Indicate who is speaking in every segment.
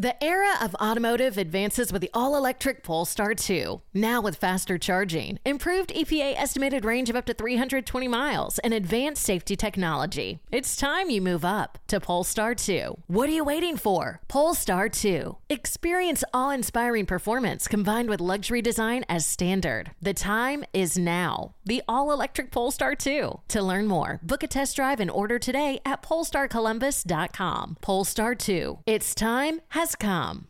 Speaker 1: The era of automotive advances with the all electric Polestar 2. Now with faster charging, improved EPA estimated range of up to 320 miles, and advanced safety technology. It's time you move up to Polestar 2. What are you waiting for? Polestar 2. Experience awe inspiring performance combined with luxury design as standard. The time is now. The all electric Polestar 2. To learn more, book a test drive and order today at polestarcolumbus.com. Polestar 2. Its time has come.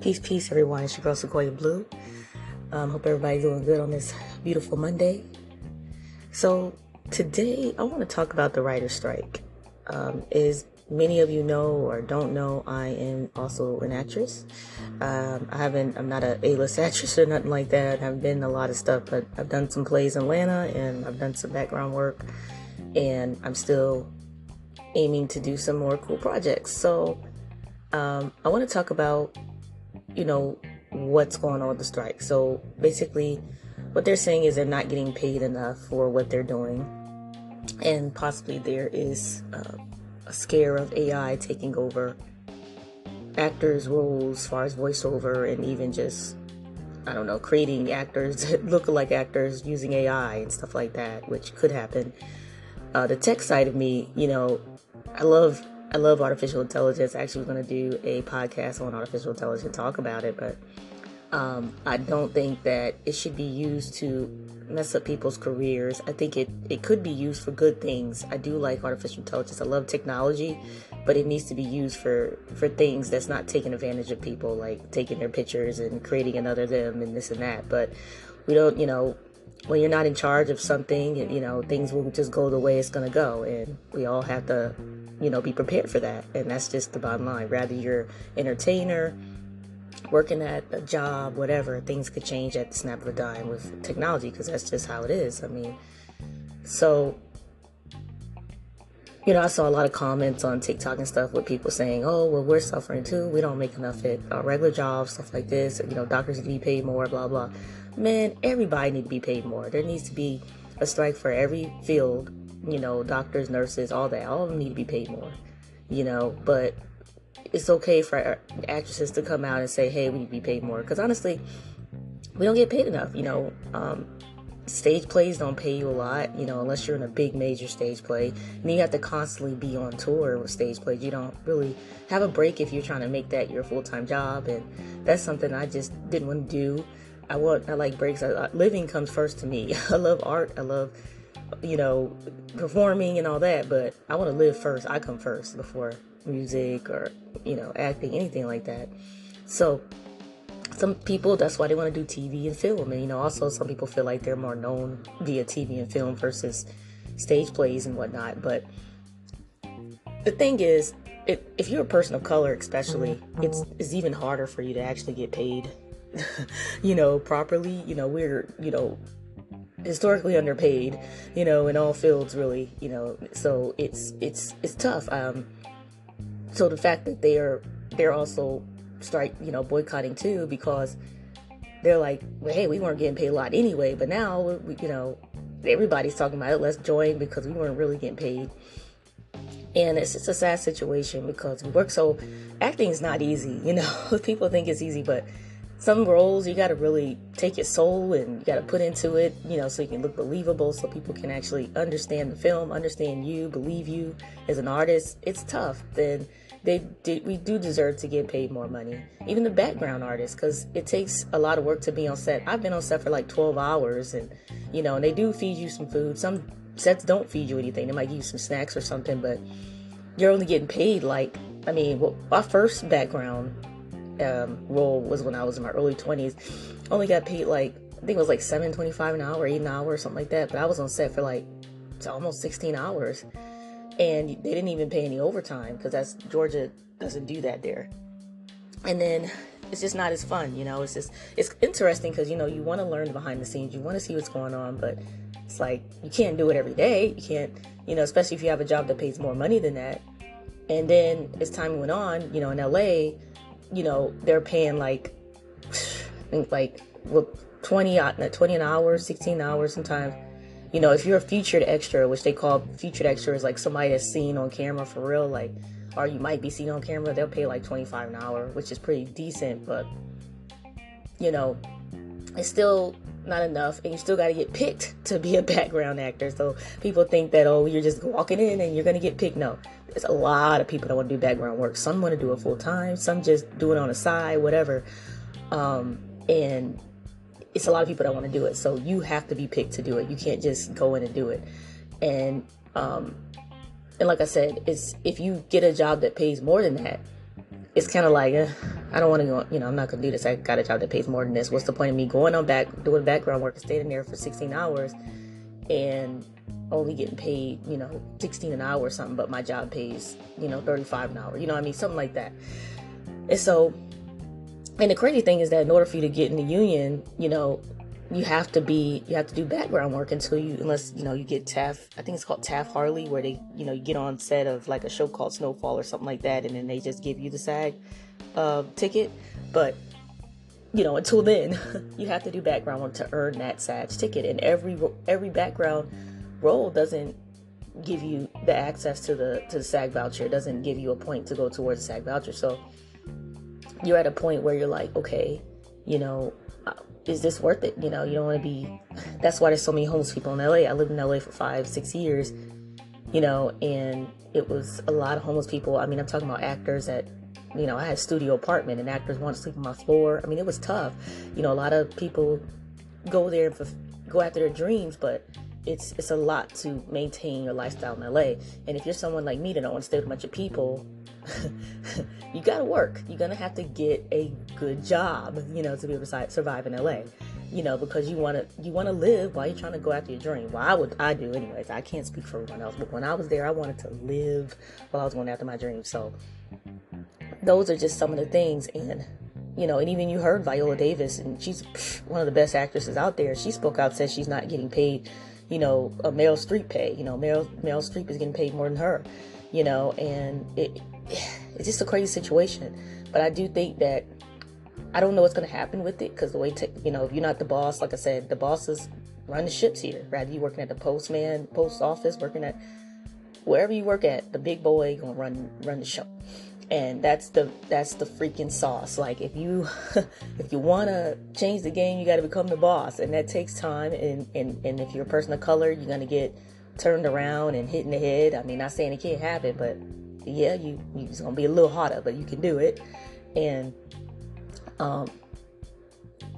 Speaker 2: Peace, peace, everyone. It's your girl Siquoyia Blue. Um, hope everybody's doing good on this beautiful Monday. So today, I want to talk about the writer's strike. Um, as many of you know or don't know, I am also an actress. Um, I haven't. I'm not a A-list actress or nothing like that. I've been a lot of stuff, but I've done some plays in Atlanta and I've done some background work, and I'm still aiming to do some more cool projects. So um, I want to talk about you know, what's going on with the strike. So basically, what they're saying is they're not getting paid enough for what they're doing, and possibly there is uh, a scare of AI taking over actors' roles as far as voiceover and even just I don't know, creating actors that look like actors using AI and stuff like that, which could happen. Uh, the tech side of me, you know, I love I love artificial intelligence. I actually was going to do a podcast on artificial intelligence, talk about it, but um, I don't think that it should be used to mess up people's careers. I think it, it could be used for good things. I do like artificial intelligence. I love technology, but it needs to be used for, for things that's not taking advantage of people, like taking their pictures and creating another them and this and that. But we don't, you know, when you're not in charge of something, you know, things will just go the way it's going to go. And we all have to, you know, be prepared for that. And that's just the bottom line. Rather you're entertainer, working at a job, whatever, things could change at the snap of a dime with technology because that's just how it is. I mean, so, you know, I saw a lot of comments on TikTok and stuff with people saying, oh, well, we're suffering too. We don't make enough at our regular jobs, stuff like this. You know, doctors need to be paid more, blah, blah man, everybody need to be paid more. There needs to be a strike for every field, you know, doctors, nurses, all that. All of them need to be paid more, you know, but it's okay for actresses to come out and say, hey, we need to be paid more. Because honestly, we don't get paid enough, you know. Um, stage plays don't pay you a lot, you know, unless you're in a big major stage play. And you have to constantly be on tour with stage plays. You don't really have a break if you're trying to make that your full time job. And that's something I just didn't want to do. I want I like breaks. I, living comes first to me. I love art. I love you know performing and all that, but I want to live first. I come first before music or you know acting, anything like that. So some people that's why they want to do TV and film, and you know also some people feel like they're more known via TV and film versus stage plays and whatnot. But the thing is, if, if you're a person of color, especially, it's it's even harder for you to actually get paid you know, properly. You know, we're, you know, historically underpaid, you know, in all fields really, you know. So it's it's it's tough. Um so the fact that they are they're also strike, you know, boycotting too because they're like, well, hey, we weren't getting paid a lot anyway, but now we, you know, everybody's talking about it. Let's join because we weren't really getting paid. And it's just a sad situation because we work so acting is not easy, you know. People think it's easy, but some roles you got to really take your soul and you got to put into it, you know, so you can look believable, so people can actually understand the film, understand you, believe you as an artist. It's tough. Then they did, we do deserve to get paid more money, even the background artists, because it takes a lot of work to be on set. I've been on set for like 12 hours, and you know, and they do feed you some food. Some sets don't feed you anything; they might give you some snacks or something, but you're only getting paid like, I mean, well, my first background um, role was when I was in my early 20s. Only got paid like, I think it was like 7.25 an hour, 8 an hour, or something like that. But I was on set for like almost 16 hours. And they didn't even pay any overtime because that's Georgia doesn't do that there. And then it's just not as fun, you know. It's just it's interesting because you know you want to learn behind the scenes, you want to see what's going on, but it's like you can't do it every day. You can't, you know, especially if you have a job that pays more money than that. And then as time went on, you know, in LA, you know, they're paying like, I think like, well, 20, 20 an hour, 16 hours sometimes, you know, if you're a featured extra, which they call featured extras, like somebody that's seen on camera for real, like, or you might be seen on camera, they'll pay like 25 an hour, which is pretty decent, but, you know, it's still not enough and you still got to get picked to be a background actor so people think that oh you're just walking in and you're going to get picked. No there's a lot of people that want to do background work. Some want to do it full time some just do it on the side whatever um, and it's a lot of people that want to do it. So you have to be picked to do it. You can't just go in and do it. And um, and like I said, it's if you get a job that pays more than that, it's kind of like uh, I don't want to go. You know, I'm not gonna do this. I got a job that pays more than this. What's the point of me going on back doing background work staying there for 16 hours and only getting paid, you know, 16 an hour or something, but my job pays, you know, 35 an hour. You know what I mean? Something like that. And so and the crazy thing is that in order for you to get in the union, you know, you have to be you have to do background work until you unless you know you get Taft I think it's called Taft Hartley where they you know you get on set of like a show called Snowfall or something like that and then they just give you the SAG uh, ticket. But you know until then you have to do background work to earn that SAG ticket. And every every background role doesn't give you the access to the to the SAG voucher. It doesn't give you a point to go towards the SAG voucher. So you're at a point where you're like, okay, you know, uh, is this worth it? You know, you don't want to be. That's why there's so many homeless people in LA. I lived in LA for five, six years, you know, and it was a lot of homeless people. I mean, I'm talking about actors that, you know, I had studio apartment and actors want to sleep on my floor. I mean, it was tough. You know, a lot of people go there and go after their dreams, but it's it's a lot to maintain your lifestyle in LA. And if you're someone like me that don't want to stay with a bunch of people, got to work. You're going to have to get a good job, you know, to be able to survive in LA. You know, because you want to you want to live while you're trying to go after your dream. Well, I would I do anyways. I can't speak for everyone else, but when I was there, I wanted to live while I was going after my dream. So those are just some of the things and you know, and even you heard Viola Davis, and she's one of the best actresses out there. She spoke out, said she's not getting paid, you know, a Meryl Streep pay. You know, Meryl Meryl Streep is getting paid more than her, you know, and it it's just a crazy situation. But I do think that I don't know what's going to happen with it because the way, te- you know, if you're not the boss, like I said, the bosses run the ships here. Rather you working at the postman, post office, working at wherever you work at, the big boy gonna run run the show. And that's the that's the freaking sauce. Like if you if you wanna change the game, you gotta become the boss. And that takes time and, and, and if you're a person of color, you're gonna get turned around and hit in the head. I mean not saying it can't happen, but yeah, you it's gonna be a little harder, but you can do it. And um,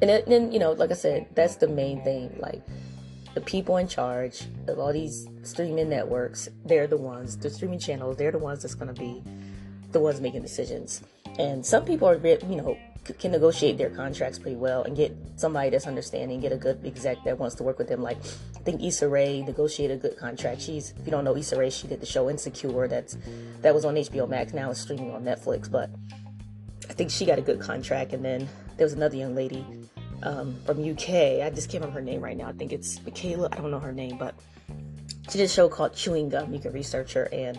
Speaker 2: and then you know, like I said, that's the main thing. Like the people in charge of all these streaming networks, they're the ones, the streaming channels, they're the ones that's gonna be the ones making decisions. And some people are, you know, can negotiate their contracts pretty well and get somebody that's understanding, get a good exec that wants to work with them. Like think Issa Rae negotiated a good contract. She's if you don't know Issa Rae, she did the show Insecure that's that was on HBO Max. Now it's streaming on Netflix, but I think she got a good contract. And then there was another young lady um, from UK. I just can't remember her name right now. I think it's Michaela. I don't know her name, but she did a show called Chewing Gum. You can research her and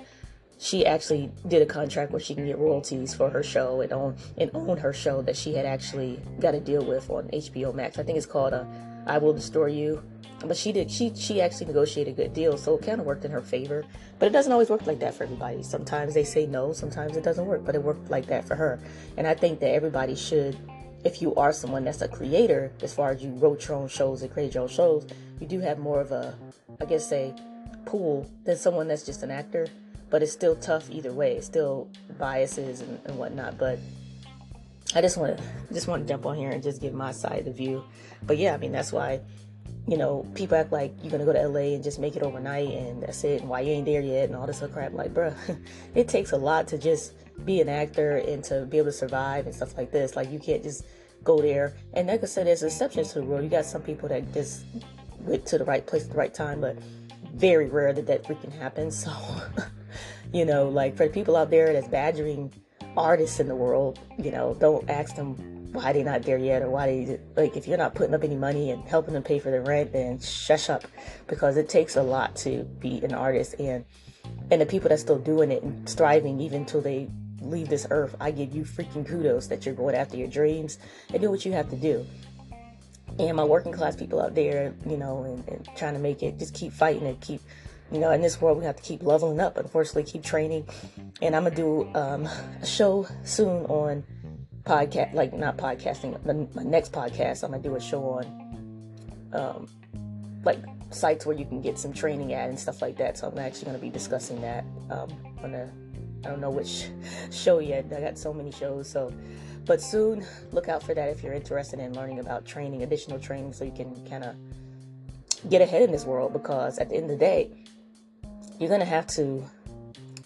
Speaker 2: she actually did a contract where she can get royalties for her show and own and own her show that she had actually got a deal with on HBO Max. I think it's called uh, "I Will Destroy You." But she did she she actually negotiated a good deal, so it kind of worked in her favor. But it doesn't always work like that for everybody. Sometimes they say no, sometimes it doesn't work, but it worked like that for her. And I think that everybody should, if you are someone that's a creator, as far as you wrote your own shows and created your own shows, you do have more of a, I guess, say, pool than someone that's just an actor but it's still tough either way. It's still biases and, and whatnot. But I just want to just want to jump on here and just give my side of the view. But yeah, I mean that's why you know people act like you're gonna go to LA and just make it overnight and that's it, and why you ain't there yet and all this other crap. Like, bruh, it takes a lot to just be an actor and to be able to survive and stuff like this. Like you can't just go there. And like I said, there's exceptions to the rule. You got some people that just went to the right place at the right time, but very rare that that freaking happens. So. You know, like for the people out there that's badgering artists in the world, you know, don't ask them why they're not there yet or why they like if you're not putting up any money and helping them pay for their rent, then shush up because it takes a lot to be an artist and and the people that's still doing it and striving even till they leave this earth, I give you freaking kudos that you're going after your dreams and do what you have to do. and my working class people out there, you know, and, and trying to make it, just keep fighting and keep, you know, in this world we have to keep leveling up. Unfortunately, keep training, and I'm gonna do um, a show soon on podcast, like not podcasting. My next podcast, I'm gonna do a show on, um, like sites where you can get some training at and stuff like that. So I'm actually gonna be discussing that um, on a, I don't know which show yet. I got so many shows, so but soon, look out for that if you're interested in learning about training, additional training, so you can kind of get ahead in this world. Because at the end of the day, you're gonna have to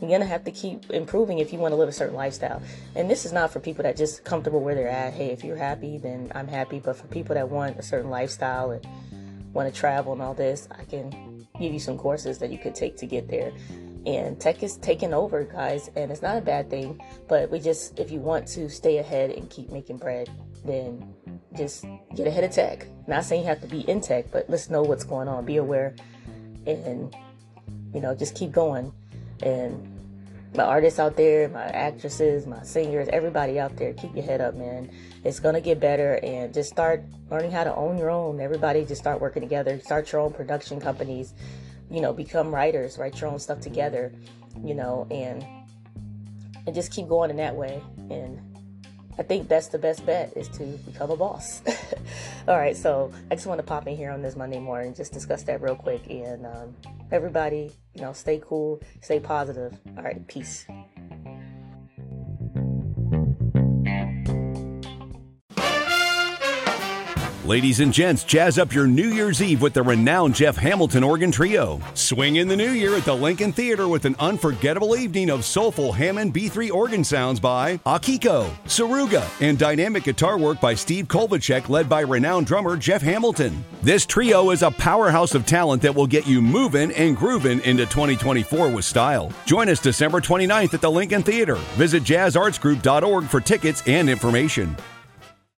Speaker 2: you're gonna have to keep improving if you want to live a certain lifestyle. And this is not for people that just comfortable where they're at. Hey, if you're happy, then I'm happy. But for people that want a certain lifestyle and want to travel and all this, I can give you some courses that you could take to get there and tech is taking over guys and it's not a bad thing but we just if you want to stay ahead and keep making bread then just get ahead of tech not saying you have to be in tech but let's know what's going on be aware and you know just keep going and my artists out there my actresses my singers everybody out there keep your head up man it's gonna get better and just start learning how to own your own everybody just start working together start your own production companies you know, become writers, write your own stuff together, you know, and and just keep going in that way. And I think that's the best bet is to become a boss. All right, so I just want to pop in here on this Monday morning just discuss that real quick. And um, everybody, you know, stay cool, stay positive. All right, peace.
Speaker 3: Ladies and gents, jazz up your New Year's Eve with the renowned Jeff Hamilton Organ Trio. Swing in the new year at the Lincoln Theater with an unforgettable evening of soulful Hammond B3 organ sounds by Akiko, Tsuruga, and dynamic guitar work by Steve Kovalcheck, led by renowned drummer Jeff Hamilton. This trio is a powerhouse of talent that will get you moving and grooving into 2024 with style. Join us December 29th at the Lincoln Theater. Visit jazzartsgroup.org for tickets and information.